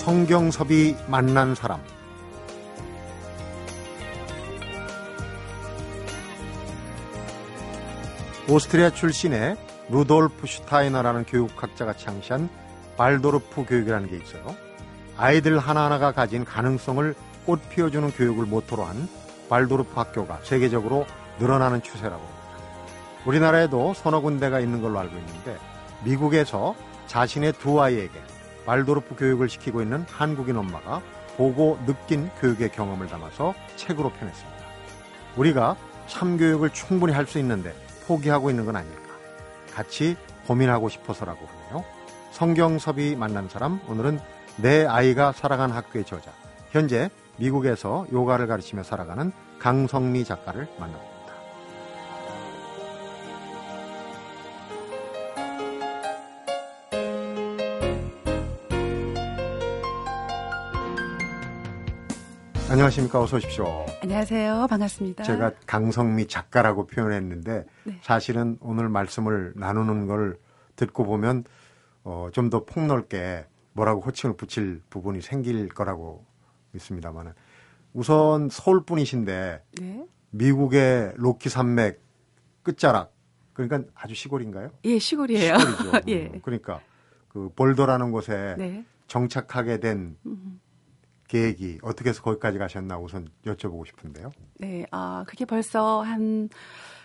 성경섭이 만난 사람 오스트리아 출신의 루돌프 슈타이너라는 교육학자가 창시한 발도르프 교육이라는 게 있어요. 아이들 하나하나가 가진 가능성을 꽃 피워주는 교육을 모토로 한 발도르프 학교가 세계적으로 늘어나는 추세라고 합니다. 우리나라에도 서너 군데가 있는 걸로 알고 있는데 미국에서 자신의 두 아이에게 발도르프 교육을 시키고 있는 한국인 엄마가 보고 느낀 교육의 경험을 담아서 책으로 펴냈습니다. 우리가 참교육을 충분히 할 수 있는데 포기하고 있는 건 아닐까. 같이 고민하고 싶어서라고 하네요. 성경섭이 만난 사람, 오늘은 내 아이가 살아간 학교의 저자, 현재 미국에서 요가를 가르치며 살아가는 강성미 작가를 만납니다. 안녕하십니까. 어서 오십시오. 안녕하세요. 반갑습니다. 제가 강성미 작가라고 표현했는데 네. 사실은 오늘 말씀을 나누는 걸 듣고 보면 어, 좀 더 폭넓게 뭐라고 호칭을 붙일 부분이 생길 거라고 믿습니다만은 우선 서울 분이신데 네. 미국의 로키 산맥 끝자락 그러니까 아주 시골인가요? 예, 시골이에요. 시골이죠. 예. 그러니까 그 볼더라는 곳에 네. 정착하게 된 음. 계획이 어떻게 해서 거기까지 가셨나 우선 여쭤보고 싶은데요. 네, 아 그게 벌써 한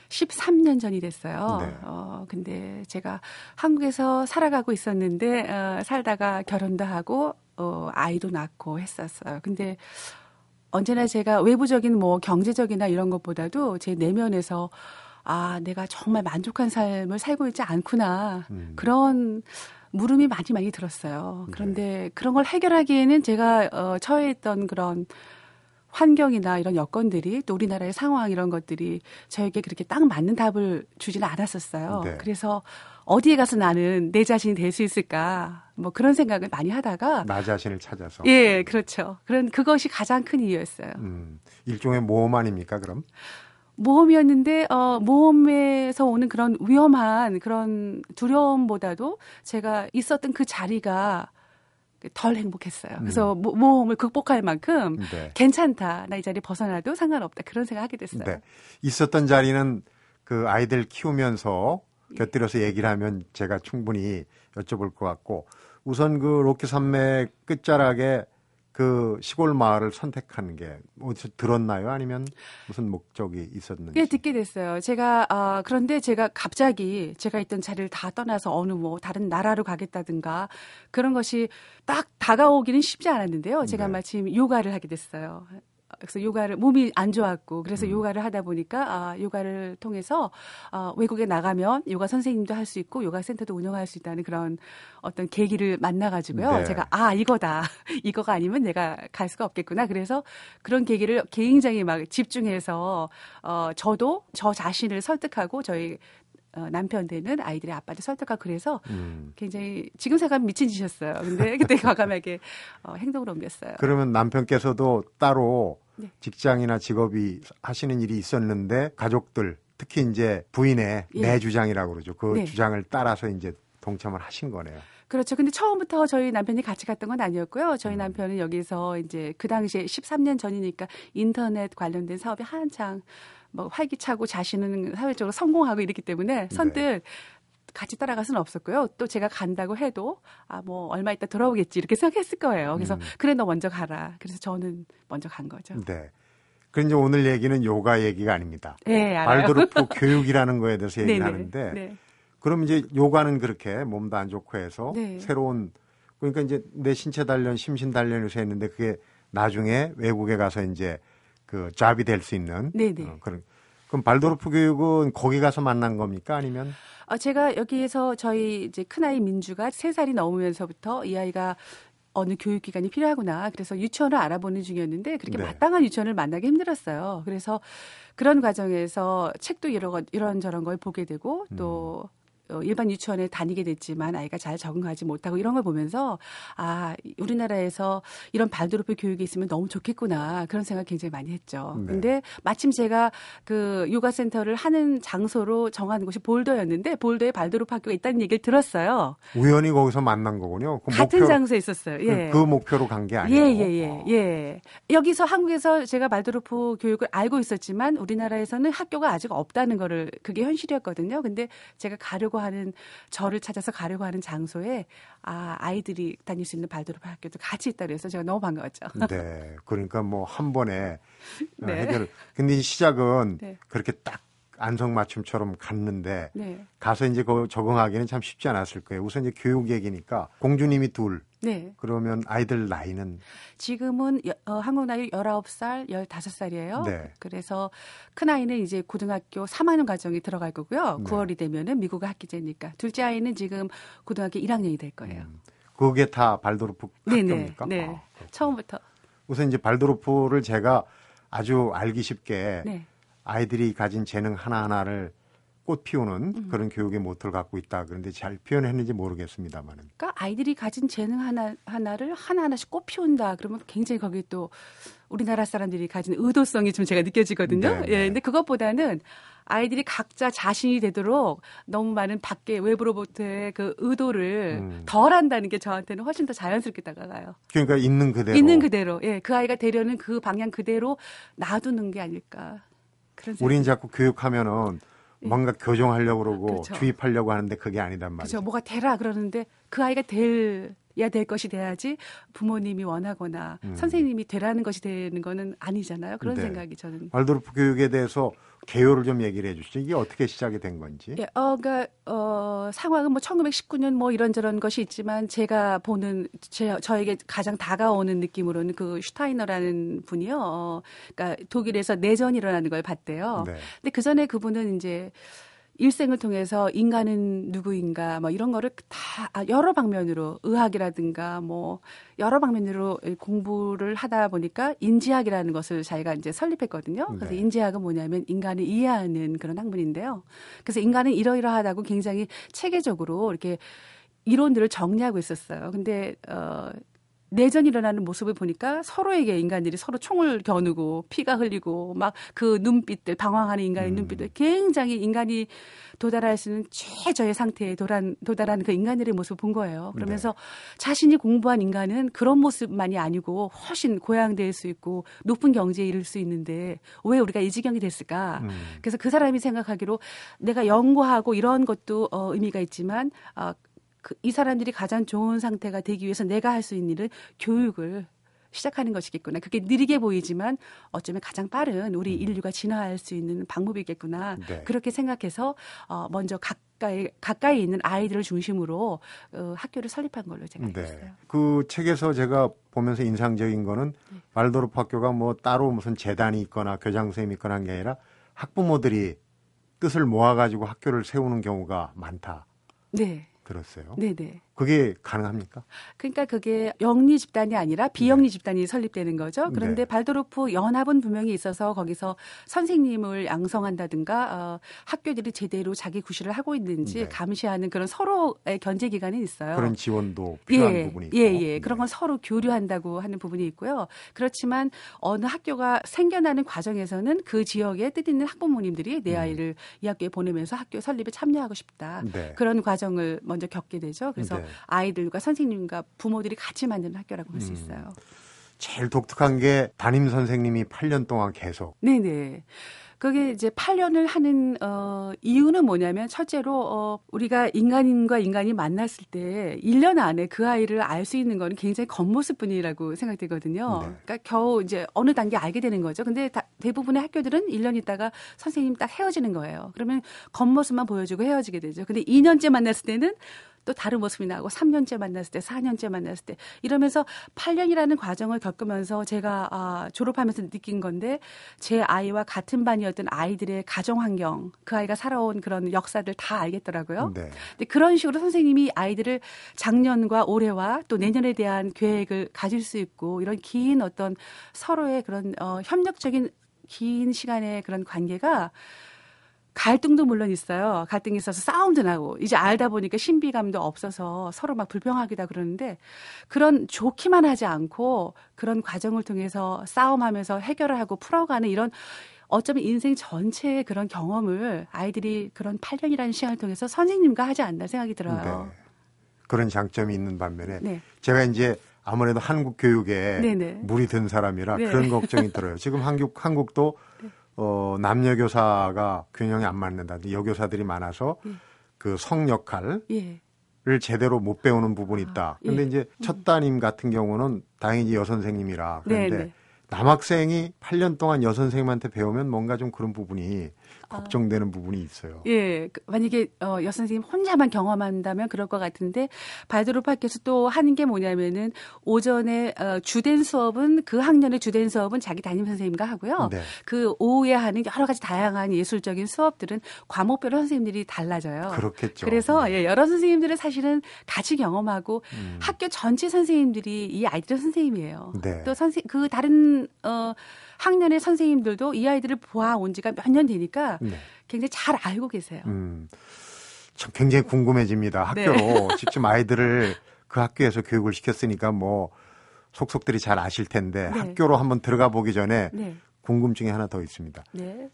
13년 전이 됐어요. 네. 어, 근데 제가 한국에서 살아가고 있었는데, 어, 살다가 결혼도 하고, 어, 아이도 낳고 했었어요. 근데 언제나 제가 외부적인 뭐 경제적이나 이런 것보다도 제 내면에서 아, 내가 정말 만족한 삶을 살고 있지 않구나. 음. 그런 물음이 많이 많이 들었어요. 그런데 네. 그런 걸 해결하기에는 제가 어, 처해 있던 그런 환경이나 이런 여건들이 또 우리나라의 상황 이런 것들이 저에게 그렇게 딱 맞는 답을 주지는 않았었어요. 네. 그래서 어디에 가서 나는 내 자신이 될 수 있을까 뭐 그런 생각을 많이 하다가 나 자신을 찾아서 예 그렇죠 그런 그것이 가장 큰 이유였어요. 음, 일종의 모험 아닙니까 그럼? 모험이었는데 어 모험에서 오는 그런 위험한 그런 두려움보다도 제가 있었던 그 자리가 덜 행복했어요. 그래서 음. 모험을 극복할 만큼 네. 괜찮다. 나 이 자리 벗어나도 상관없다. 그런 생각하게 됐어요. 네. 있었던 자리는 그 아이들 키우면서 예. 곁들여서 얘기를 하면 제가 충분히 여쭤볼 것 같고 우선 그 로키 산맥 끝자락에 그 시골 마을을 선택하는 게 어디서 들었나요? 아니면 무슨 목적이 있었는지? 예, 듣게 됐어요. 제가 아 그런데 제가 갑자기 제가 있던 자리를 다 떠나서 어느 뭐 다른 나라로 가겠다든가 그런 것이 딱 다가오기는 쉽지 않았는데요. 제가 네. 마침 요가를 하게 됐어요. 그래서 요가를 몸이 안 좋았고 그래서 음. 요가를 하다 보니까 아 요가를 통해서 아 외국에 나가면 요가 선생님도 할 수 있고 요가 센터도 운영할 수 있다는 그런 어떤 계기를 만나 가지고요. 네. 제가 아 이거다. 이거가 아니면 내가 갈 수가 없겠구나. 그래서 그런 계기를 굉장히 막 집중해서 어 저도 저 자신을 설득하고 저희 어, 남편 되는 아이들의 아빠들 설득하고 그래서 음. 굉장히 지금 생각하면 미친 짓이었어요. 근데 그때 과감하게 어, 행동으로 옮겼어요. 그러면 남편께서도 따로 네. 직장이나 직업이 하시는 일이 있었는데 가족들 특히 이제 부인의 예. 내 주장이라고 그러죠. 그 네. 주장을 따라서 이제 동참을 하신 거네요. 그렇죠. 근데 처음부터 저희 남편이 같이 갔던 건 아니었고요. 저희 음. 남편은 여기서 이제 그 당시에 13년 전이니까 인터넷 관련된 사업이 한창 뭐 활기차고 자신은 사회적으로 성공하고 이랬기 때문에 네. 선뜻 네. 같이 따라갈 수는 없었고요. 또 제가 간다고 해도 아 뭐 얼마 있다 돌아오겠지 이렇게 생각했을 거예요. 그래서 음. 그래 너 먼저 가라. 그래서 저는 먼저 간 거죠. 네. 그런데 오늘 얘기는 요가 얘기가 아닙니다. 네. 발드루프 교육이라는 거에 대해서 얘기를 하는데 네. 그럼 이제 요가는 그렇게 몸도 안 좋고 해서 네. 새로운 그러니까 이제 내 신체 단련, 심신 단련에서 했는데 그게 나중에 외국에 가서 이제 그 잡이 될 수 있는 네네. 어, 그런 그럼 발도르프 교육은 거기 가서 만난 겁니까 아니면? 어, 제가 여기에서 저희 이제 큰아이 민주가 세살이 넘으면서부터 이 아이가 어느 교육기관이 필요하구나. 그래서 유치원을 알아보는 중이었는데 그렇게 네. 마땅한 유치원을 만나기 힘들었어요. 그래서 그런 과정에서 책도 이런, 이런저런 걸 보게 되고 또 음. 어, 일반 유치원에 다니게 됐지만 아이가 잘 적응하지 못하고 이런 걸 보면서 아 우리나라에서 이런 발도르프 교육이 있으면 너무 좋겠구나 그런 생각 굉장히 많이 했죠. 네. 근데 마침 제가 그 요가 센터를 하는 장소로 정한 곳이 볼더였는데 볼더에 발도르프 학교가 있다는 얘기를 들었어요. 우연히 거기서 만난 거군요. 그 같은 목표, 장소에 있었어요. 예. 그, 그 목표로 간 게 아니에요. 예, 예, 예, 예. 여기서 한국에서 제가 발도르프 교육을 알고 있었지만 우리나라에서는 학교가 아직 없다는 거를 그게 현실이었거든요. 근데 제가 가려고 하는 저를 찾아서 가려고 하는 장소에 아 아이들이 다닐 수 있는 발도르프 학교도 같이 있다 그래서 제가 너무 반가웠죠. 네, 그러니까 뭐 한 번에 어, 네. 해결. 근데 시작은 네. 그렇게 딱 안성맞춤처럼 갔는데 네. 가서 이제 그 적응하기는 참 쉽지 않았을 거예요. 우선 이제 교육 얘기니까 공주님이 둘. 네. 그러면 아이들 나이는 지금은 어, 한국 나이 19살, 15살이에요. 네. 그래서 큰 아이는 이제 고등학교 3학년 과정이 들어갈 거고요. 네. 9월이 되면은 미국 학기제니까. 둘째 아이는 지금 고등학교 1학년이 될 거예요. 음. 그게 다 발도르프 학교입니까? 네. 네. 아, 처음부터. 우선 이제 발도르프를 제가 아주 알기 쉽게 네. 아이들이 가진 재능 하나하나를 꽃 피우는 음. 그런 교육의 모토를 갖고 있다. 그런데 잘 표현했는지 모르겠습니다만은. 그러니까 아이들이 가진 재능 하나 하나를 하나 하나씩 꽃 피운다. 그러면 굉장히 거기 또 우리나라 사람들이 가진 의도성이 좀 제가 느껴지거든요. 네, 네. 예. 근데 그것보다는 아이들이 각자 자신이 되도록 너무 많은 밖에 외부로부터의 그 의도를 음. 덜 한다는 게 저한테는 훨씬 더 자연스럽게 다가가요. 그러니까 있는 그대로. 있는 그대로. 예. 그 아이가 되려는 그 방향 그대로 놔두는 게 아닐까. 우린 자꾸 교육하면은 예. 뭔가 교정하려고 그러고 그렇죠. 주입하려고 하는데 그게 아니단 말이죠. 그렇죠. 뭐가 되라 그러는데 그 아이가 될 야 될 것이 돼야지 부모님이 원하거나 음. 선생님이 되라는 것이 되는 거는 아니잖아요. 그런 네. 생각이 저는. 발도르프 교육에 대해서 개요를 좀 얘기를 해 주시죠. 이게 어떻게 시작이 된 건지. 예, 어, 그러니까 어, 상황은 뭐 1919년 뭐 이런저런 것이 있지만 제가 보는 제 저에게 가장 다가오는 느낌으로는 그 슈타이너라는 분이요. 어, 그러니까 독일에서 내전이 일어나는 걸 봤대요. 네. 근데 그 전에 그분은 이제 일생을 통해서 인간은 누구인가 뭐 이런 거를 다 아, 여러 방면으로 의학이라든가 뭐 여러 방면으로 공부를 하다 보니까 인지학이라는 것을 자기가 이제 설립했거든요. 그래서 네. 인지학은 뭐냐면 인간을 이해하는 그런 학문인데요. 그래서 인간은 이러이러하다고 굉장히 체계적으로 이렇게 이론들을 정리하고 있었어요. 근데 어 내전이 일어나는 모습을 보니까 서로에게 인간들이 서로 총을 겨누고 피가 흘리고 막 그 눈빛들 방황하는 인간의 음. 눈빛들 굉장히 인간이 도달할 수 있는 최저의 상태에 도란, 도달하는 그 인간들의 모습을 본 거예요. 그러면서 네. 자신이 공부한 인간은 그런 모습만이 아니고 훨씬 고양될 수 있고 높은 경지에 이를 수 있는데 왜 우리가 이 지경이 됐을까? 음. 그래서 그 사람이 생각하기로 내가 연구하고 이런 것도 어, 의미가 있지만 어, 그, 이 사람들이 가장 좋은 상태가 되기 위해서 내가 할 수 있는 일은 교육을 시작하는 것이겠구나. 그게 느리게 보이지만 어쩌면 가장 빠른 우리 음. 인류가 진화할 수 있는 방법이겠구나. 네. 그렇게 생각해서 어 먼저 가까이 가까이 있는 아이들을 중심으로 어 학교를 설립한 걸로 제가 알고 네. 있어요. 그 책에서 제가 보면서 인상적인 거는 네. 말도르프 학교가 뭐 따로 무슨 재단이 있거나 교장 선생님이 있거나 한 게 아니라 학부모들이 뜻을 모아 가지고 학교를 세우는 경우가 많다. 네. 들었어요. 네네. 그게 가능합니까? 그러니까 그게 영리 집단이 아니라 비영리 네. 집단이 설립되는 거죠. 그런데 네. 발도르프 연합은 분명히 있어서 거기서 선생님을 양성한다든가 어, 학교들이 제대로 자기 구실을 하고 있는지 네. 감시하는 그런 서로의 견제 기관이 있어요. 그런 지원도 필요한 예, 부분이 있고. 예, 예. 네. 그런 건 서로 교류한다고 하는 부분이 있고요. 그렇지만 어느 학교가 생겨나는 과정에서는 그 지역에 뜻있는 학부모님들이 내 음. 아이를 음. 이 학교에 보내면서 학교 설립에 참여하고 싶다. 네. 그런 과정을 먼저 겪게 되죠. 그래서 네. 아이들과 선생님과 부모들이 같이 만드는 학교라고 볼수 음. 있어요. 제일 독특한 게 담임 선생님이 8년 동안 계속. 네네. 그게 이제 8년을 하는 어 이유는 뭐냐면 첫째로 어 우리가 인간인과 인간이 만났을 때 1년 안에 그 아이를 알 수 있는 거는 굉장히 겉모습뿐이라고 생각되거든요. 네. 그러니까 겨우 이제 어느 단계 알게 되는 거죠. 근데 다, 대부분의 학교들은 1년 있다가 선생님 딱 헤어지는 거예요. 그러면 겉모습만 보여주고 헤어지게 되죠. 근데 2년째 만났을 때는 또 다른 모습이 나고 3년째 만났을 때, 4년째 만났을 때 이러면서 8년이라는 과정을 겪으면서 제가 아, 졸업하면서 느낀 건데 제 아이와 같은 반이었던 아이들의 가정 환경, 그 아이가 살아온 그런 역사들 다 알겠더라고요. 네. 근데 그런 식으로 선생님이 아이들을 작년과 올해와 또 내년에 대한 계획을 가질 수 있고 이런 긴 어떤 서로의 그런 어, 협력적인 긴 시간의 그런 관계가 갈등도 물론 있어요. 갈등이 있어서 싸움도 나고 이제 알다 보니까 신비감도 없어서 서로 막 불평하기다 그러는데 그런 좋기만 하지 않고 그런 과정을 통해서 싸움하면서 해결을 하고 풀어가는 이런 어쩌면 인생 전체의 그런 경험을 아이들이 그런 8년이라는 시간을 통해서 선생님과 하지 않나 생각이 들어요. 네. 그런 장점이 있는 반면에 네. 제가 이제 아무래도 한국 교육에 네네. 물이 든 사람이라 네. 그런 걱정이 들어요. 지금 한국 한국도 네. 어, 남녀 교사가 균형이 안 맞는다. 여교사들이 많아서 예. 그성 역할을 예. 제대로 못 배우는 부분이 있다. 아, 근데 예. 이제 첫 따님 같은 경우는 다행히 여 선생님이라 그런데 네 네. 남학생이 8년 동안 여 선생님한테 배우면 뭔가 좀 그런 부분이 걱정되는 아. 부분이 있어요. 예. 그 만약에 어, 여 선생님 혼자만 경험한다면 그럴 것 같은데 학교에서 또 하는 게 뭐냐면은 오전에 어, 주된 수업은 그 학년의 주된 수업은 자기 담임 선생님과 하고요. 네. 그 오후에 하는 여러 가지 다양한 예술적인 수업들은 과목별로 선생님들이 달라져요. 그렇겠죠. 그래서 네. 예, 여러 선생님들은 사실은 같이 경험하고 음. 학교 전체 선생님들이 이 아이들의 선생님이에요. 네. 또 선생 그 다른 어 학년의 선생님들도 이 아이들을 보아온 지가 몇 년 되니까 네. 굉장히 잘 알고 계세요. 음, 참 굉장히 궁금해집니다. 학교로 네. 직접 아이들을 그 학교에서 교육을 시켰으니까 뭐 속속들이 잘 아실 텐데 네. 학교로 한번 들어가 보기 전에 네. 궁금증이 하나 더 있습니다. 네.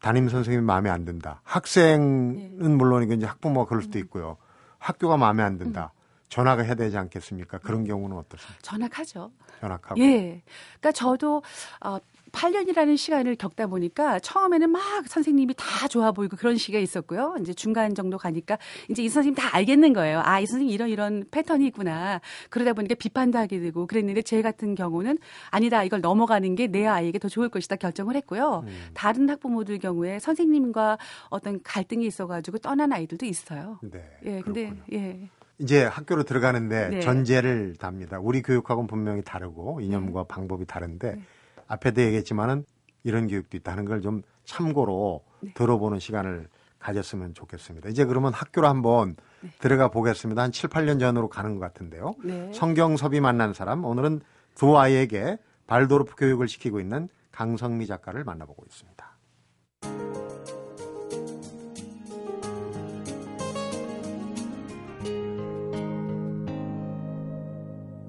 담임 선생님이 마음에 안 든다. 학생은 네. 물론이고 이제 학부모가 그럴 수도 음. 있고요. 학교가 마음에 안 든다. 음. 전화가 해야 되지 않겠습니까? 그런 경우는 어떻습니까? 전학하죠. 전학하고. 예. 그러니까 저도 어 8년이라는 시간을 겪다 보니까 처음에는 막 선생님이 다 좋아 보이고 그런 시기가 있었고요. 이제 중간 정도 가니까 이제 이 선생님 다 알겠는 거예요. 아, 이 선생님 이런 이런 패턴이 있구나. 그러다 보니까 비판도 하게 되고 그랬는데 제 같은 경우는 아니다. 이걸 넘어가는 게 내 아이에게 더 좋을 것이다 결정을 했고요. 음. 다른 학부모들 경우에 선생님과 어떤 갈등이 있어 가지고 떠난 아이들도 있어요. 네. 예, 근데 예. 이제 학교로 들어가는데 네. 전제를 답니다. 우리 교육하고는 분명히 다르고 이념과 네. 방법이 다른데 네. 앞에도 얘기했지만은 이런 교육도 있다는 걸 좀 참고로 네. 들어보는 시간을 가졌으면 좋겠습니다. 이제 그러면 학교로 한번 네. 들어가 보겠습니다. 한 7, 8년 전으로 가는 것 같은데요. 네. 성경섭이 만난 사람 오늘은 두 아이에게 발도르프 교육을 시키고 있는 강성미 작가를 만나보고 있습니다.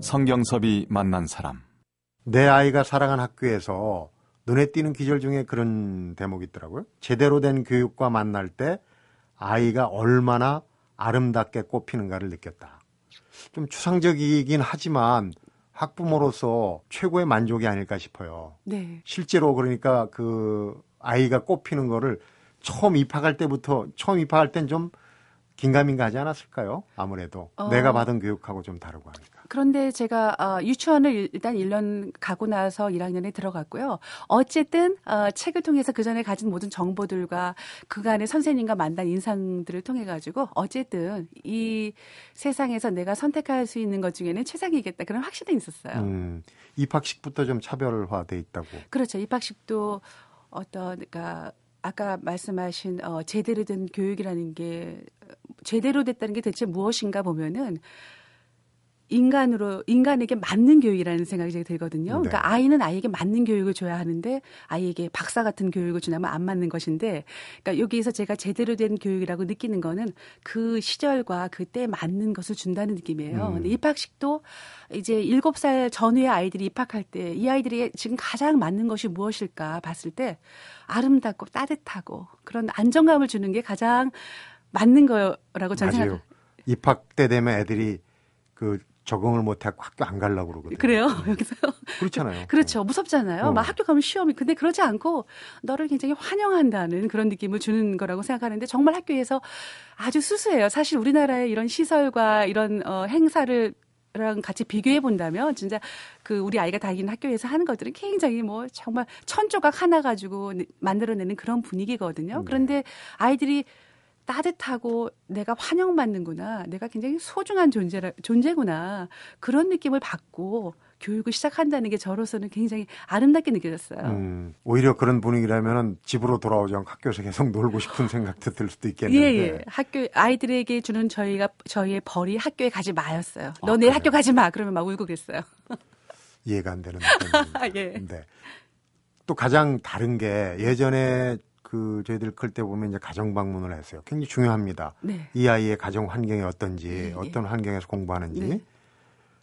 성경섭이 만난 사람. 내 아이가 살아간 학교에서 눈에 띄는 기절 중에 그런 대목이 있더라고요. 제대로 된 교육과 만날 때 아이가 얼마나 아름답게 꽃피는가를 느꼈다. 좀 추상적이긴 하지만 학부모로서 최고의 만족이 아닐까 싶어요. 네. 실제로 그러니까 그 아이가 꽃피는 거를 처음 입학할 때부터 처음 입학할 땐 좀 긴가민가 하지 않았을까요? 아무래도 어... 내가 받은 교육하고 좀 다르고 하니까. 그런데 제가 어, 유치원을 일단 1년 가고 나서 1학년에 들어갔고요. 어쨌든 어, 책을 통해서 그 전에 가진 모든 정보들과 그간의 선생님과 만난 인상들을 통해 가지고 어쨌든 이 세상에서 내가 선택할 수 있는 것 중에는 최상이겠다 그런 확신이 있었어요. 음, 입학식부터 좀 차별화돼 있다고. 그렇죠. 입학식도 어떤 그러니까 아까 말씀하신 어, 제대로 된 교육이라는 게 제대로 됐다는 게 대체 무엇인가 보면은 인간으로 인간에게 맞는 교육이라는 생각이 들거든요. 네. 그러니까 아이는 아이에게 맞는 교육을 줘야 하는데 아이에게 박사 같은 교육을 주냐면 안 맞는 것인데 그러니까 여기에서 제가 제대로 된 교육이라고 느끼는 거는 그 시절과 그때 맞는 것을 준다는 느낌이에요. 음. 근데 입학식도 이제 7살 전후의 아이들이 입학할 때 이 아이들이 지금 가장 맞는 것이 무엇일까 봤을 때 아름답고 따뜻하고 그런 안정감을 주는 게 가장 맞는 거라고 저는 생각해요. 입학 때 되면 애들이 그 적응을 못하고 학교 안 가려고 그러거든요. 그래요? 네. 여기서? 그렇잖아요. 그렇죠. 무섭잖아요. 어. 막 학교 가면 시험이. 근데 그러지 않고 너를 굉장히 환영한다는 그런 느낌을 주는 거라고 생각하는데 정말 학교에서 아주 수수해요. 사실 우리나라의 이런 시설과 이런 어, 행사를 랑 같이 비교해 본다면 진짜 그 우리 아이가 다니는 학교에서 하는 것들은 굉장히 뭐 정말 천 조각 하나 가지고 만들어내는 그런 분위기거든요. 네. 그런데 아이들이 따뜻하고 내가 환영받는구나. 내가 굉장히 소중한 존재라, 존재구나. 그런 느낌을 받고 교육을 시작한다는 게 저로서는 굉장히 아름답게 느껴졌어요. 음, 오히려 그런 분위기라면 집으로 돌아오지 않고 학교에서 계속 놀고 싶은 생각도 들 수도 있겠는데. 예, 예. 학교 아이들에게 주는 저희가 저희의 벌이 학교에 가지 마였어요. 아, 너 내일 학교 가지 마. 그러면 막 울고 그랬어요. 이해가 안 되는. 예. 네. 또 가장 다른 게 예전에 그 저희들 클 때 보면 이제 가정 방문을 했어요. 굉장히 중요합니다. 네. 이 아이의 가정 환경이 어떤지, 예, 예. 어떤 환경에서 공부하는지. 네.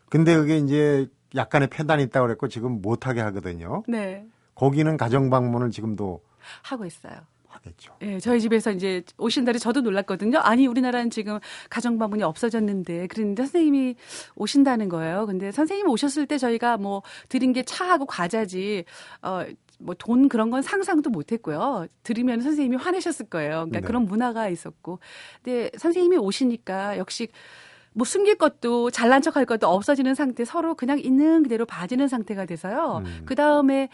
근데 그게 이제 약간의 편단이 있다고 그랬고 지금 못하게 하거든요. 네. 거기는 가정 방문을 지금도 하고 있어요. 하겠죠. 예, 저희 집에서 이제 오신다를 저도 놀랐거든요. 아니, 우리나라는 지금 가정 방문이 없어졌는데 그랬는데 선생님이 오신다는 거예요. 근데 선생님 오셨을 때 저희가 뭐 드린 게 차하고 과자지 어 뭐 돈 그런 건 상상도 못 했고요. 들으면 선생님이 화내셨을 거예요. 그러니까 네. 그런 문화가 있었고. 근데 선생님이 오시니까 역시 뭐 숨길 것도 잘난 척할 것도 없어지는 상태 서로 그냥 있는 그대로 봐지는 상태가 돼서요. 음. 그 다음에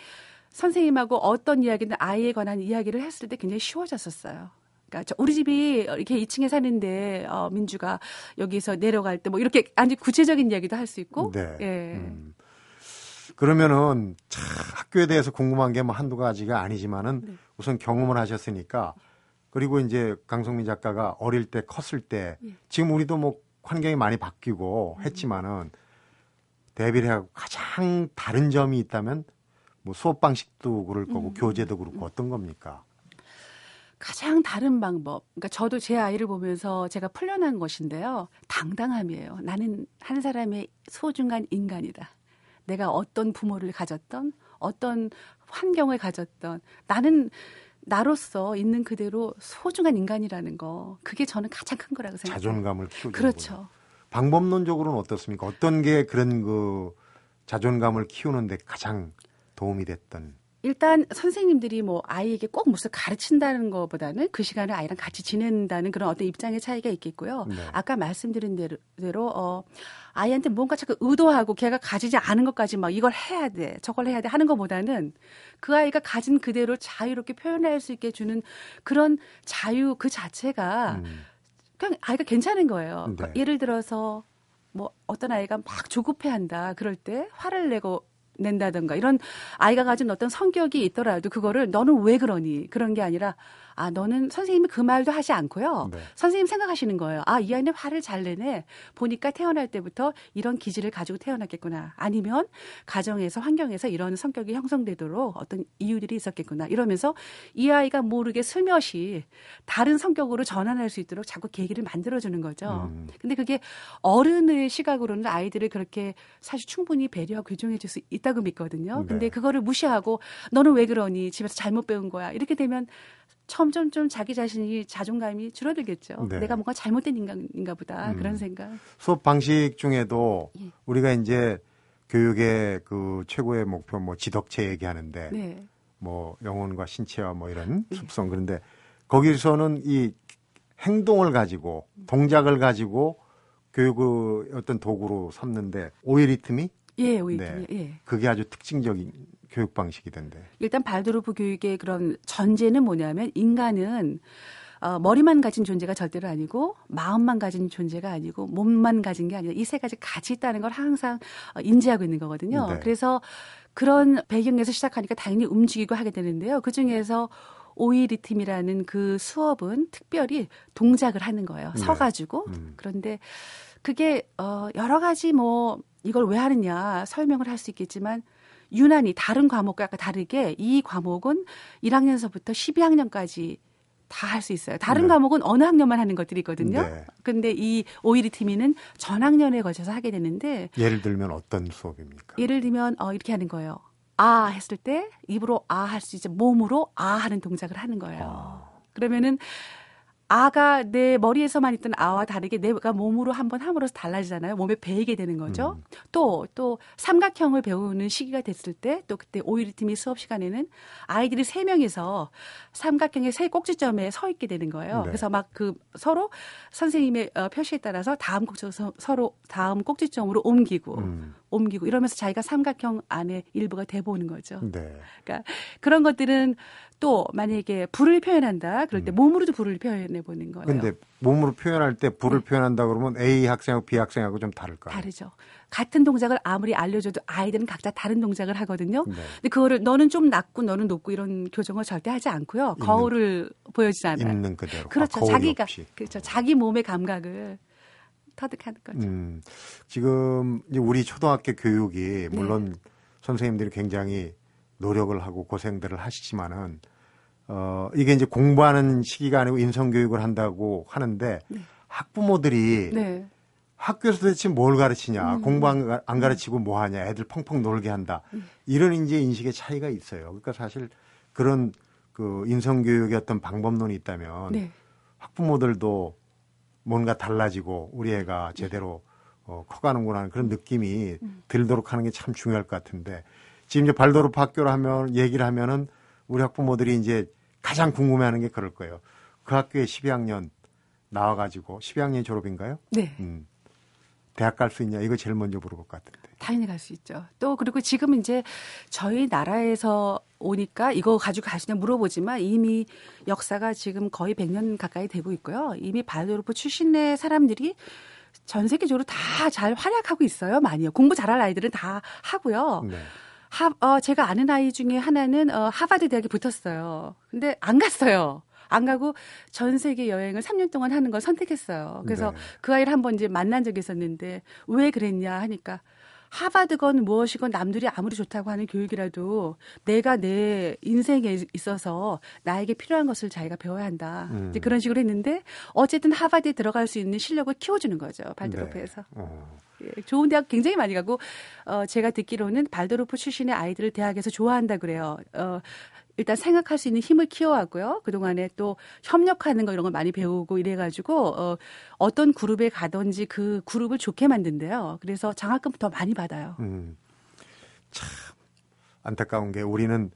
선생님하고 어떤 이야기든 아이에 관한 이야기를 했을 때 굉장히 쉬워졌었어요. 그러니까 저 우리 집이 이렇게 2층에 사는데 어 민주가 여기서 내려갈 때 뭐 이렇게 아주 구체적인 이야기도 할 수 있고 네. 예. 음. 그러면은 참 학교에 대해서 궁금한 게 뭐 한두 가지가 아니지만은 네. 우선 경험을 하셨으니까 그리고 이제 강성민 작가가 어릴 때 컸을 때 예. 지금 우리도 뭐 환경이 많이 바뀌고 음. 했지만은 대비를 하고 가장 다른 점이 있다면 뭐 수업 방식도 그럴 거고 음. 교재도 그렇고 어떤 겁니까? 가장 다른 방법. 그러니까 저도 제 아이를 보면서 제가 풀려난 것인데요. 당당함이에요. 나는 한 사람의 소중한 인간이다. 내가 어떤 부모를 가졌던 어떤 환경을 가졌던 나는 나로서 있는 그대로 소중한 인간이라는 거. 그게 저는 가장 큰 거라고 생각해요. 자존감을 키우는 그렇죠. 방법론적으로는 어떻습니까? 어떤 게 그런 그 자존감을 키우는데 가장 도움이 됐던 일단 선생님들이 뭐 아이에게 꼭 무슨 가르친다는 것보다는 그 시간을 아이랑 같이 지낸다는 그런 어떤 입장의 차이가 있겠고요. 네. 아까 말씀드린 대로, 대로 어 아이한테 뭔가 자꾸 의도하고 걔가 가지지 않은 것까지 막 이걸 해야 돼, 저걸 해야 돼 하는 것보다는 그 아이가 가진 그대로 자유롭게 표현할 수 있게 주는 그런 자유 그 자체가 음. 그냥 아이가 괜찮은 거예요. 네. 예를 들어서 뭐 어떤 아이가 막 조급해한다 그럴 때 화를 내고 낸다든가 이런 아이가 가진 어떤 성격이 있더라도 그거를 너는 왜 그러니? 그런 게 아니라 아 너는 선생님이 그 말도 하지 않고요 네. 선생님 생각하시는 거예요 아 이 아이는 화를 잘 내네 보니까 태어날 때부터 이런 기질을 가지고 태어났겠구나 아니면 가정에서 환경에서 이런 성격이 형성되도록 어떤 이유들이 있었겠구나 이러면서 이 아이가 모르게 슬며시 다른 성격으로 전환할 수 있도록 자꾸 계기를 만들어주는 거죠. 음. 근데 그게 어른의 시각으로는 아이들을 그렇게 사실 충분히 배려하고 교정해 줄 수 있다고 믿거든요. 네. 근데 그거를 무시하고 너는 왜 그러니 집에서 잘못 배운 거야 이렇게 되면 점점 좀 자기 자신이 자존감이 줄어들겠죠. 네. 내가 뭔가 잘못된 인간인가 보다 음. 그런 생각. 수업 방식 중에도 예. 우리가 이제 교육의 그 최고의 목표 뭐 지덕체 얘기하는데 네. 뭐 영혼과 신체와 뭐 이런 습성 그런데 거기서는 이 행동을 가지고 동작을 가지고 교육의 어떤 도구로 삼는데 오이리트미 예, 오이팀 네. 예. 그게 아주 특징적인 교육 방식이던데. 일단 발도르프 교육의 그런 전제는 뭐냐면 인간은 어, 머리만 가진 존재가 절대로 아니고 마음만 가진 존재가 아니고 몸만 가진 게 아니라 이 세 가지 같이 있다는 걸 항상 어, 인지하고 있는 거거든요. 네. 그래서 그런 배경에서 시작하니까 당연히 움직이고 하게 되는데요. 그 중에서 오이 리듬이라는 그 수업은 특별히 동작을 하는 거예요. 네. 서가지고 음. 그런데 그게 어 여러 가지 뭐 이걸 왜 하느냐 설명을 할 수 있겠지만 유난히 다른 과목과 약간 다르게 이 과목은 1학년서부터 12학년까지 다 할 수 있어요. 다른 네. 과목은 어느 학년만 하는 것들이 있거든요. 네. 근데 이 오이리 팀이는 전 학년에 걸쳐서 하게 되는데 예를 들면 어떤 수업입니까? 예를 들면 어 이렇게 하는 거예요. 아 했을 때 입으로 아 할 수 있지 몸으로 아 하는 동작을 하는 거예요. 아. 그러면은 아가 내 머리에서만 있던 아와 다르게 내가 몸으로 한번 함으로써 달라지잖아요. 몸에 배이게 되는 거죠. 음. 또, 또 삼각형을 배우는 시기가 됐을 때 또 그때 오일이 팀이 수업 시간에는 아이들이 세 명이서 삼각형의 세 꼭지점에 서 있게 되는 거예요. 네. 그래서 막 그 서로 선생님의 어, 표시에 따라서 다음 꼭지점 서로 다음 꼭지점으로 옮기고 음. 옮기고 이러면서 자기가 삼각형 안에 일부가 돼 보는 거죠. 네. 그러니까 그런 것들은 또 만약에 불을 표현한다 그럴 때 음. 몸으로도 불을 표현해 보는 거예요. 근데 몸으로 표현할 때 불을 표현한다 그러면 A 학생하고 B 학생하고 좀 다를까요? 네. 다르죠. 같은 동작을 아무리 알려줘도 아이들은 각자 다른 동작을 하거든요. 네. 근데 그거를 너는 좀 낮고 너는 높고 이런 교정을 절대 하지 않고요. 거울을 보여주지 않아요. 있는 그대로. 그렇죠. 아, 자기가 없이. 그렇죠. 자기 몸의 감각을 터득하는 거죠. 음, 지금 우리 초등학교 교육이 네. 물론 선생님들이 굉장히 노력을 하고 고생들을 하시지만은 어, 이게 이제 공부하는 시기가 아니고 인성교육을 한다고 하는데 네. 학부모들이 네. 학교에서 도대체 뭘 가르치냐, 음. 공부 안, 가- 안 가르치고 뭐 하냐, 애들 펑펑 놀게 한다. 음. 이런 이제 인식의 차이가 있어요. 그러니까 사실 그런 그 인성교육의 어떤 방법론이 있다면 네. 학부모들도 뭔가 달라지고 우리 애가 제대로 어, 커가는구나 하는 그런 느낌이 음. 들도록 하는 게 참 중요할 것 같은데 지금 이제 발도르프 학교를 하면 얘기를 하면은 우리 학부모들이 이제 가장 궁금해하는 게 그럴 거예요. 그 학교에 12학년 나와가지고 12학년 졸업인가요? 네. 음. 대학 갈 수 있냐 이거 제일 먼저 물을 것 같은데. 당연히 갈 수 있죠. 또 그리고 지금 이제 저희 나라에서 오니까 이거 가지고 가시냐 물어보지만 이미 역사가 지금 거의 100년 가까이 되고 있고요. 이미 발도르프 출신의 사람들이 전 세계적으로 다 잘 활약하고 있어요. 많이요. 공부 잘할 아이들은 다 하고요. 네. 하, 어, 제가 아는 아이 중에 하나는 어, 하버드 대학에 붙었어요. 근데 안 갔어요. 안 가고 전 세계 여행을 3년 동안 하는 걸 선택했어요. 그래서 네. 그 아이를 한번 이제 만난 적이 있었는데 왜 그랬냐 하니까 하버드건 무엇이건 남들이 아무리 좋다고 하는 교육이라도 내가 내 인생에 있어서 나에게 필요한 것을 자기가 배워야 한다. 음. 그런 식으로 했는데 어쨌든 하버드에 들어갈 수 있는 실력을 키워주는 거죠. 발드로프에서. 네. 어. 예, 좋은 대학 굉장히 많이 가고 어 제가 듣기로는 발도르프 출신의 아이들을 대학에서 좋아한다 그래요. 어 일단 생각할 수 있는 힘을 키워왔고요. 그동안에 또 협력하는 거 이런 걸 많이 배우고 이래 가지고 어 어떤 그룹에 가든지 그 그룹을 좋게 만든대요. 그래서 장학금 더 많이 받아요. 음. 참 안타까운 게 우리는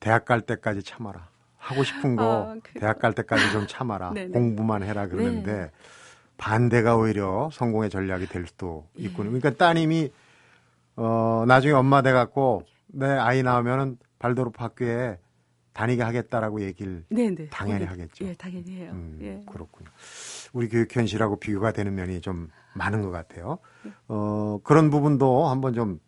대학 갈 때까지 참아라. 하고 싶은 거 아, 그- 대학 갈 때까지 좀 참아라. 공부만 해라 그러는데 네. 반대가 오히려 성공의 전략이 될 수도 예. 있군요. 그러니까 따님이 어 나중에 엄마 돼 갖고 내 아이 나오면은 발도르프 학교에 다니게 하겠다라고 얘기를 네, 네. 당연히 예, 하겠죠. 예, 당연히 해요. 음, 예. 그렇군요. 우리 교육 현실하고 비교가 되는 면이 좀 많은 것 같아요. 어, 그런 부분도 한번 좀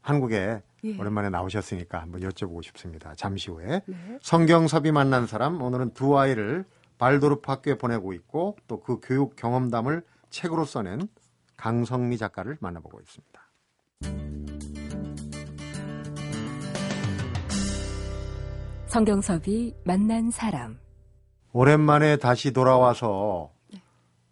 한국에 예. 오랜만에 나오셨으니까 한번 여쭤보고 싶습니다. 잠시 후에. 네. 성경섭이 만난 사람, 오늘은 두 아이를 발도르프 학교에 보내고 있고 또 그 교육 경험담을 책으로 써낸 강성미 작가를 만나보고 있습니다. 성경섭이 만난 사람. 오랜만에 다시 돌아와서 네.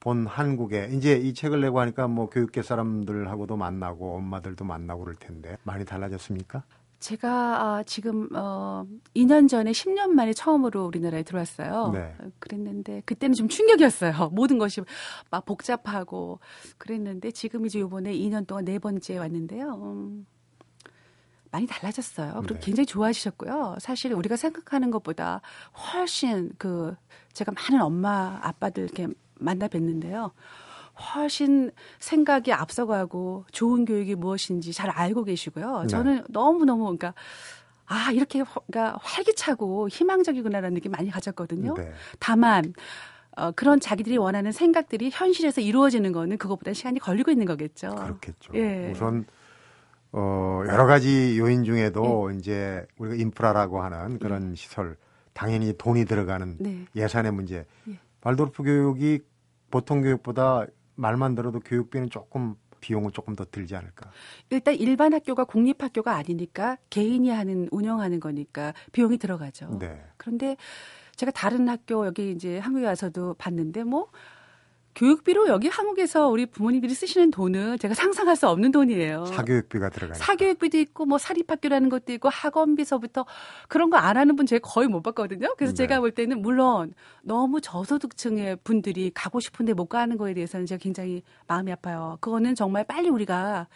본 한국에 이제 이 책을 내고 하니까 뭐 교육계 사람들하고도 만나고 엄마들도 만나고 그럴 텐데 많이 달라졌습니까? 제가 아, 지금 어 2년 전에 10년 만에 처음으로 우리나라에 들어왔어요. 네. 어, 그랬는데 그때는 좀 충격이었어요. 모든 것이 막 복잡하고 그랬는데 지금 이제 요번에 2년 동안 네 번째 왔는데요. 음, 많이 달라졌어요. 그리고 네. 굉장히 좋아하셨고요. 사실 우리가 생각하는 것보다 훨씬 그 제가 많은 엄마 아빠들 이렇게 만나 뵀는데요. 훨씬 생각이 앞서가고 좋은 교육이 무엇인지 잘 알고 계시고요. 네. 저는 너무너무 그러니까 아, 이렇게 화- 그러니까 활기차고 희망적이구나라는 느낌 많이 가졌거든요. 네. 다만 어, 그런 자기들이 원하는 생각들이 현실에서 이루어지는 거는 그것보다 시간이 걸리고 있는 거겠죠. 그렇겠죠. 예. 우선 어, 여러 가지 요인 중에도 예. 이제 우리가 인프라라고 하는 그런 시설 당연히 돈이 들어가는 네. 예산의 문제. 예. 발도르프 교육이 보통 교육보다 말만 들어도 교육비는 조금 비용은 조금 더 들지 않을까. 일단 일반 학교가 공립 학교가 아니니까 개인이 하는 운영하는 거니까 비용이 들어가죠. 네. 그런데 제가 다른 학교 여기 이제 한국에 와서도 봤는데 뭐 교육비로 여기 한국에서 우리 부모님들이 쓰시는 돈은 제가 상상할 수 없는 돈이에요. 사교육비가 들어가니까. 사교육비도 있고 뭐 사립학교라는 것도 있고 학원비서부터 그런 거 안 하는 분 제가 거의 못 봤거든요. 그래서 네. 제가 볼 때는 물론 너무 저소득층의 분들이 가고 싶은데 못 가는 거에 대해서는 제가 굉장히 마음이 아파요. 그거는 정말 빨리 우리가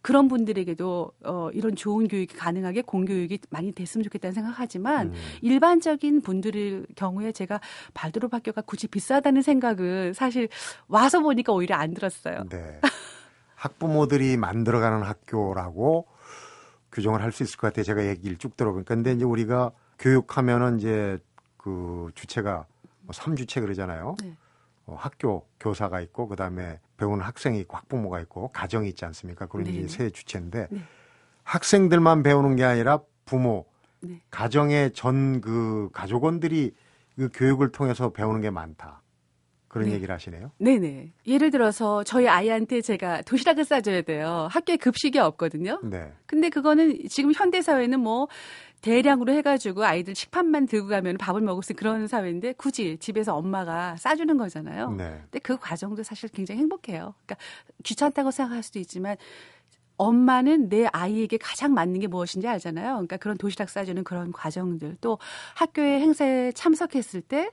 그런 분들에게도 어 이런 좋은 교육이 가능하게 공교육이 많이 됐으면 좋겠다는 생각하지만 음. 일반적인 분들의 경우에 제가 발도르프 학교가 굳이 비싸다는 생각은 사실 와서 보니까 오히려 안 들었어요. 네. 학부모들이 만들어가는 학교라고 규정을 할 수 있을 것 같아요. 제가 얘기를 쭉 들어보니까. 근데 이제 우리가 교육하면은 이제 그 주체가 뭐 3주체 그러잖아요. 네. 어, 학교 교사가 있고 그다음에 배우는 학생이 있고 학부모가 있고 가정이 있지 않습니까? 그런 네네. 이제 세 주체인데 네. 학생들만 배우는 게 아니라 부모, 네. 가정의 전 그 가족원들이 그 교육을 통해서 배우는 게 많다. 그런 네. 얘기를 하시네요. 네네. 예를 들어서 저희 아이한테 제가 도시락을 싸줘야 돼요. 학교에 급식이 없거든요. 네. 근데 그거는 지금 현대 사회는 뭐 대량으로 해가지고 아이들 식판만 들고 가면 밥을 먹을 수 있는 그런 사회인데 굳이 집에서 엄마가 싸주는 거잖아요. 네. 근데 그 과정도 사실 굉장히 행복해요. 그러니까 귀찮다고 생각할 수도 있지만 엄마는 내 아이에게 가장 맞는 게 무엇인지 알잖아요. 그러니까 그런 도시락 싸주는 그런 과정들 또 학교의 행사에 참석했을 때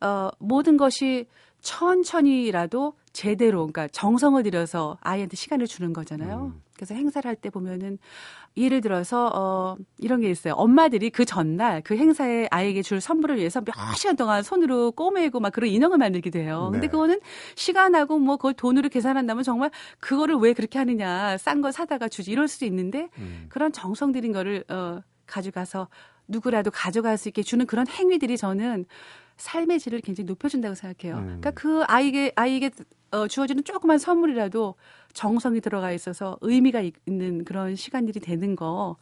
어, 모든 것이 천천히라도 제대로, 그러니까 정성을 들여서 아이한테 시간을 주는 거잖아요. 음. 그래서 행사를 할 때 보면은 예를 들어서 어 이런 게 있어요. 엄마들이 그 전날 그 행사에 아이에게 줄 선물을 위해서 몇 시간 동안 손으로 꼬매고 막 그런 인형을 만들기도 해요. 근데 네. 그거는 시간하고 뭐 그걸 돈으로 계산한다면 정말 그거를 왜 그렇게 하느냐. 싼 거 사다가 주지 이럴 수도 있는데 음. 그런 정성 들인 거를 어 가져가서 누구라도 가져갈 수 있게 주는 그런 행위들이 저는 삶의 질을 굉장히 높여준다고 생각해요. 음. 그러니까 그 아이에게 아이에게 어, 주어지는 조그만 선물이라도 정성이 들어가 있어서 의미가 있는 그런 시간들이 되는 거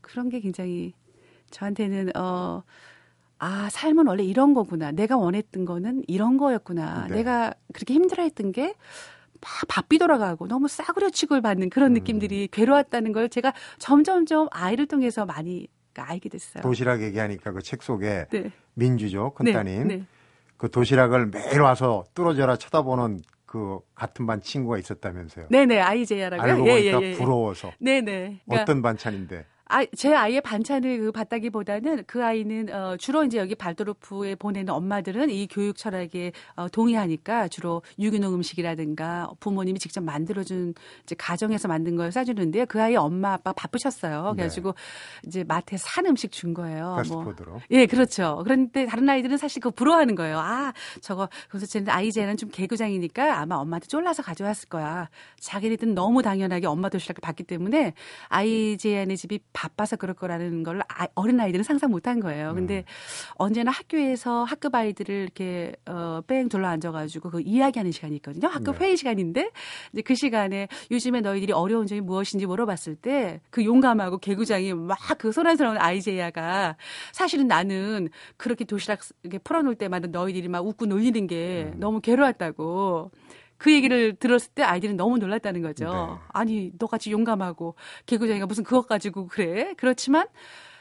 그런 게 굉장히 저한테는 어. 아, 삶은 원래 이런 거구나. 내가 원했던 거는 이런 거였구나. 네. 내가 그렇게 힘들어 했던 게 막 바삐 돌아가고 너무 싸구려 취급을 받는 그런 음. 느낌들이 괴로웠다는 걸 제가 점점점 아이를 통해서 많이 알게 됐어요. 도시락 얘기하니까 그 책 속에 네. 민주죠, 큰따님. 네. 네. 그 도시락을 매일 와서 뚫어져라 쳐다보는 그 같은 반 친구가 있었다면서요. 네네 아이제야라고요. 알고 예, 보니까 예, 예. 부러워서. 네네. 그러니까 어떤 반찬인데? 아, 제 아이의 반찬을 그 받다기보다는 그 아이는 어, 주로 이제 여기 발도르프에 보내는 엄마들은 이 교육 철학에 어, 동의하니까 주로 유기농 음식이라든가 부모님이 직접 만들어준 이제 가정에서 만든 걸 싸주는데요. 그 아이 엄마 아빠 바쁘셨어요. 그래가지고 이제 마트에 산 음식 준 거예요. 뭐. 패스트푸드로. 예, 그렇죠. 그런데 다른 아이들은 사실 그거 부러워하는 거예요. 아, 저거, 그래서 쟤는 아이제는 좀 개구장이니까 아마 엄마한테 쫄라서 가져왔을 거야. 자기네들은 너무 당연하게 엄마 도시락을 받기 때문에 아이제의 집이 바빠서 그럴 거라는 걸 아, 어린 아이들은 상상 못한 거예요. 근데 언제나 학교에서 학급 아이들을 이렇게, 어, 뺑 둘러 앉아가지고 그 이야기하는 시간이 있거든요. 학급 네. 회의 시간인데 이제 그 시간에 요즘에 너희들이 어려운 점이 무엇인지 물어봤을 때 그 용감하고 개구장이 막 그 소란스러운 아이제야가 사실은 나는 그렇게 도시락 이렇게 풀어놓을 때마다 너희들이 막 웃고 놀리는 게 음. 너무 괴로웠다고. 그 얘기를 들었을 때 아이들은 너무 놀랐다는 거죠. 네. 아니, 너같이 용감하고 개구장이가 무슨 그것 가지고 그래? 그렇지만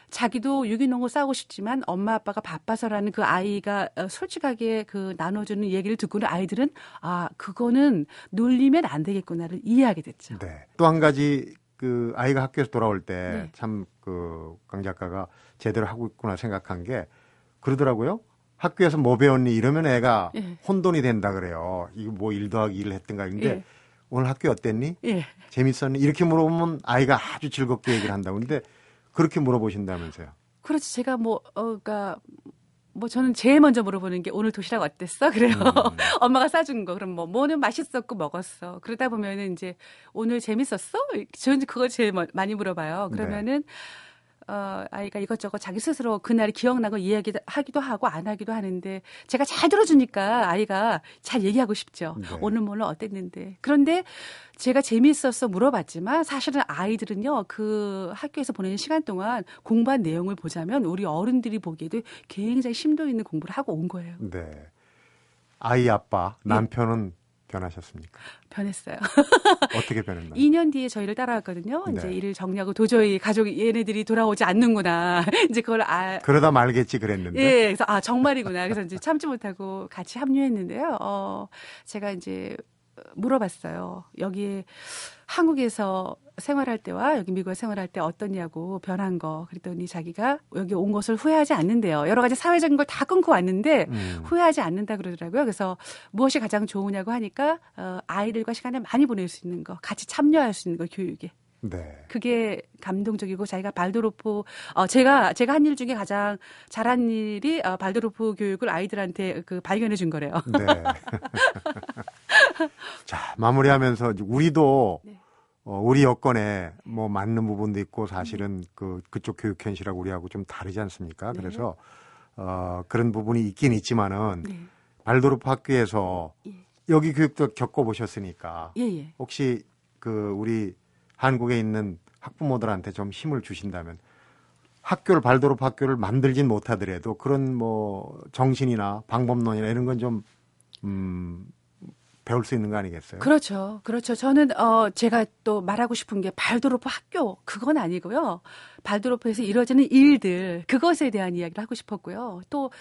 자기도 유기농을 싸고 싶지만 엄마 아빠가 바빠서라는 그 아이가 어, 솔직하게 그 나눠주는 얘기를 듣고는 아이들은 아 그거는 놀리면 안 되겠구나를 이해하게 됐죠. 네. 또 한 가지 그 아이가 학교에서 돌아올 때 네. 참그강 작가가 제대로 하고 있구나 생각한 게 그러더라고요. 학교에서 뭐 배웠니 이러면 애가 예. 혼돈이 된다 그래요. 이거 뭐 일 더하기 일을 했던가 근데 예. 오늘 학교 어땠니? 예. 재밌었니? 이렇게 물어보면 아이가 아주 즐겁게 얘기를 한다고 근데 그렇게 물어보신다면서요. 그렇지 제가 뭐 어가 뭐 저는 제일 먼저 물어보는 게 오늘 도시락 어땠어? 그래요. 음. 엄마가 싸준 거. 그럼 뭐 뭐는 맛있었고 먹었어. 그러다 보면은 이제 오늘 재밌었어? 저는 그걸 제일 먼- 많이 물어봐요. 네. 그러면은 어 아이가 이것저것 자기 스스로 그날이 기억나고 이야기하기도 하고 안 하기도 하는데 제가 잘 들어주니까 아이가 잘 얘기하고 싶죠. 네. 오늘 오늘 어땠는데. 그런데 제가 재밌었어 물어봤지만 사실은 아이들은요 그 학교에서 보내는 시간 동안 공부한 내용을 보자면 우리 어른들이 보기에도 굉장히 심도 있는 공부를 하고 온 거예요. 네. 아이 아빠 네. 남편은 변하셨습니까? 변했어요. 어떻게 변했나요? 2년 뒤에 저희를 따라왔거든요. 이제 네. 일을 정리하고 도저히 가족이 얘네들이 돌아오지 않는구나. 이제 그걸 아 그러다 말겠지 그랬는데. 예, 그래서 아 정말이구나. 그래서 이제 참지 못하고 같이 합류했는데요. 어, 제가 이제 물어봤어요. 여기에 한국에서 생활할 때와 여기 미국에 생활할 때 어떠냐고 변한 거. 그랬더니 자기가 여기 온 것을 후회하지 않는데요. 여러 가지 사회적인 걸 다 끊고 왔는데 음. 후회하지 않는다 그러더라고요. 그래서 무엇이 가장 좋으냐고 하니까 어, 아이들과 시간을 많이 보낼 수 있는 거, 같이 참여할 수 있는 거 교육에. 네. 그게 감동적이고 자기가 발도로프 어 제가 제가 한 일 중에 가장 잘한 일이 어, 발도로프 교육을 아이들한테 그 발견해 준 거래요. 네. 자, 마무리하면서 우리도 네. 어, 우리 여건에 뭐 맞는 부분도 있고 사실은 그 그쪽 교육 현실하고 우리하고 좀 다르지 않습니까? 네. 그래서 어, 그런 부분이 있긴 있지만은 네. 발도르프 학교에서 예. 여기 교육도 겪어보셨으니까 예, 예. 혹시 그 우리 한국에 있는 학부모들한테 좀 힘을 주신다면 학교를 발도르프 학교를 만들진 못하더라도 그런 뭐 정신이나 방법론이나 이런 건 좀 음, 배울 수 있는 거 아니겠어요? 그렇죠. 그렇죠. 저는 어 제가 또 말하고 싶은 게 발도로프 학교 그건 아니고요. 발도로프에서 이루어지는 일들 그것에 대한 이야기를 하고 싶었고요. 또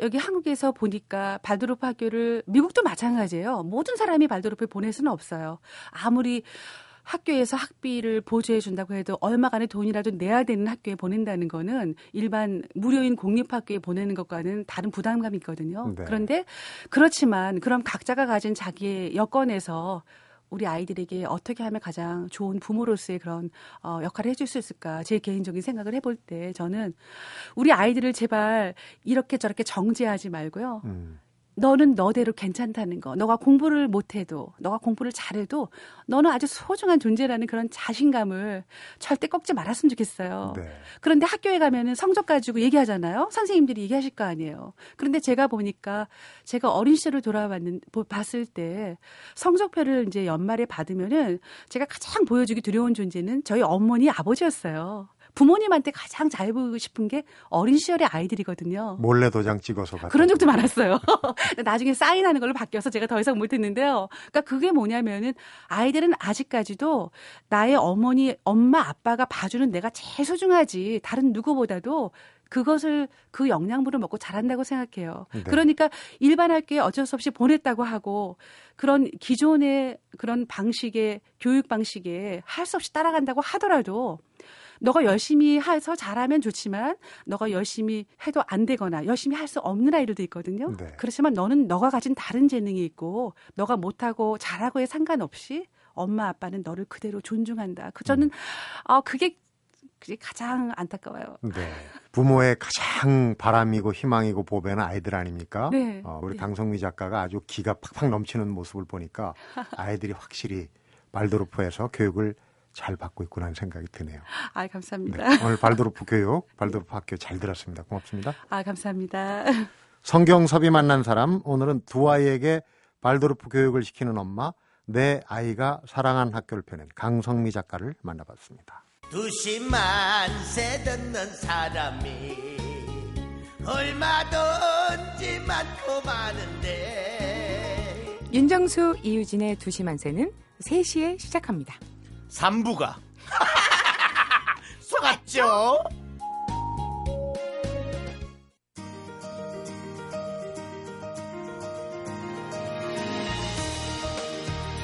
여기 한국에서 보니까 발도로프 학교를 미국도 마찬가지예요. 모든 사람이 발도로프에 보낼 수는 없어요. 아무리 학교에서 학비를 보조해 준다고 해도 얼마간의 돈이라도 내야 되는 학교에 보낸다는 거는 일반 무료인 공립학교에 보내는 것과는 다른 부담감이 있거든요. 네. 그런데 그렇지만 그럼 각자가 가진 자기의 여건에서 우리 아이들에게 어떻게 하면 가장 좋은 부모로서의 그런 어, 역할을 해줄 수 있을까 제 개인적인 생각을 해볼 때 저는 우리 아이들을 제발 이렇게 저렇게 정죄하지 말고요. 음. 너는 너대로 괜찮다는 거. 너가 공부를 못해도, 너가 공부를 잘해도, 너는 아주 소중한 존재라는 그런 자신감을 절대 꺾지 말았으면 좋겠어요. 네. 그런데 학교에 가면은 성적 가지고 얘기하잖아요. 선생님들이 얘기하실 거 아니에요. 그런데 제가 보니까 제가 어린 시절을 돌아봤는, 봤을 때 성적표를 이제 연말에 받으면은 제가 가장 보여주기 두려운 존재는 저희 어머니 아버지였어요. 부모님한테 가장 잘 보이고 싶은 게 어린 시절의 아이들이거든요. 몰래 도장 찍어서 그런 적도 많았어요. 나중에 사인하는 걸로 바뀌어서 제가 더 이상 못했는데요. 그러니까 그게 뭐냐면은 아이들은 아직까지도 나의 어머니, 엄마, 아빠가 봐주는 내가 제일 소중하지 다른 누구보다도 그것을 그 영양분을 먹고 자란다고 생각해요. 네. 그러니까 일반 학교에 어쩔 수 없이 보냈다고 하고 그런 기존의 그런 방식의 교육 방식에 할 수 없이 따라간다고 하더라도 너가 열심히 해서 잘하면 좋지만 너가 열심히 해도 안 되거나 열심히 할 수 없는 아이들도 있거든요. 네. 그렇지만 너는 너가 가진 다른 재능이 있고 너가 못하고 잘하고에 상관없이 엄마 아빠는 너를 그대로 존중한다. 그 저는 음. 어 그게 그게 가장 안타까워요. 네. 부모의 가장 바람이고 희망이고 보배는 아이들 아닙니까? 네. 어, 우리 네. 강성미 작가가 아주 기가 팍팍 넘치는 모습을 보니까 아이들이 확실히 발도르프에서 교육을 잘 받고 있구나 생각이 드네요. 아, 감사합니다. 네, 오늘 발도르프 교육, 발도르프 학교 잘 들었습니다. 고맙습니다. 아, 감사합니다. 성경섭이 만난 사람, 오늘은 두 아이에게 발도르프 교육을 시키는 엄마, 내 아이가 사랑한 학교를 펴낸 강성미 작가를 만나봤습니다. 두시만 세 듣는 사람이 얼마든지 많고 많은데 윤정수 이유진의 두시만세는 3시에 시작합니다. 3부가 속았죠?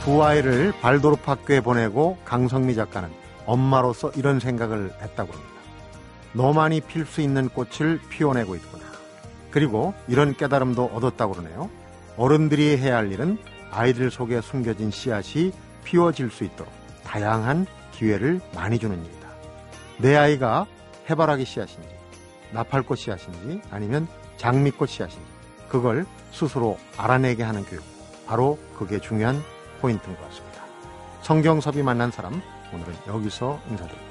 두 아이를 발도르프 학교에 보내고 강성미 작가는 엄마로서 이런 생각을 했다고 합니다. 너만이 필 수 있는 꽃을 피워내고 있구나. 그리고 이런 깨달음도 얻었다고 그러네요. 어른들이 해야 할 일은 아이들 속에 숨겨진 씨앗이 피워질 수 있도록 다양한 기회를 많이 주는 일이다. 내 아이가 해바라기 씨앗인지, 나팔꽃 씨앗인지, 아니면 장미꽃 씨앗인지, 그걸 스스로 알아내게 하는 교육. 바로 그게 중요한 포인트인 것 같습니다. 성경섭이 만난 사람, 오늘은 여기서 인사드립니다.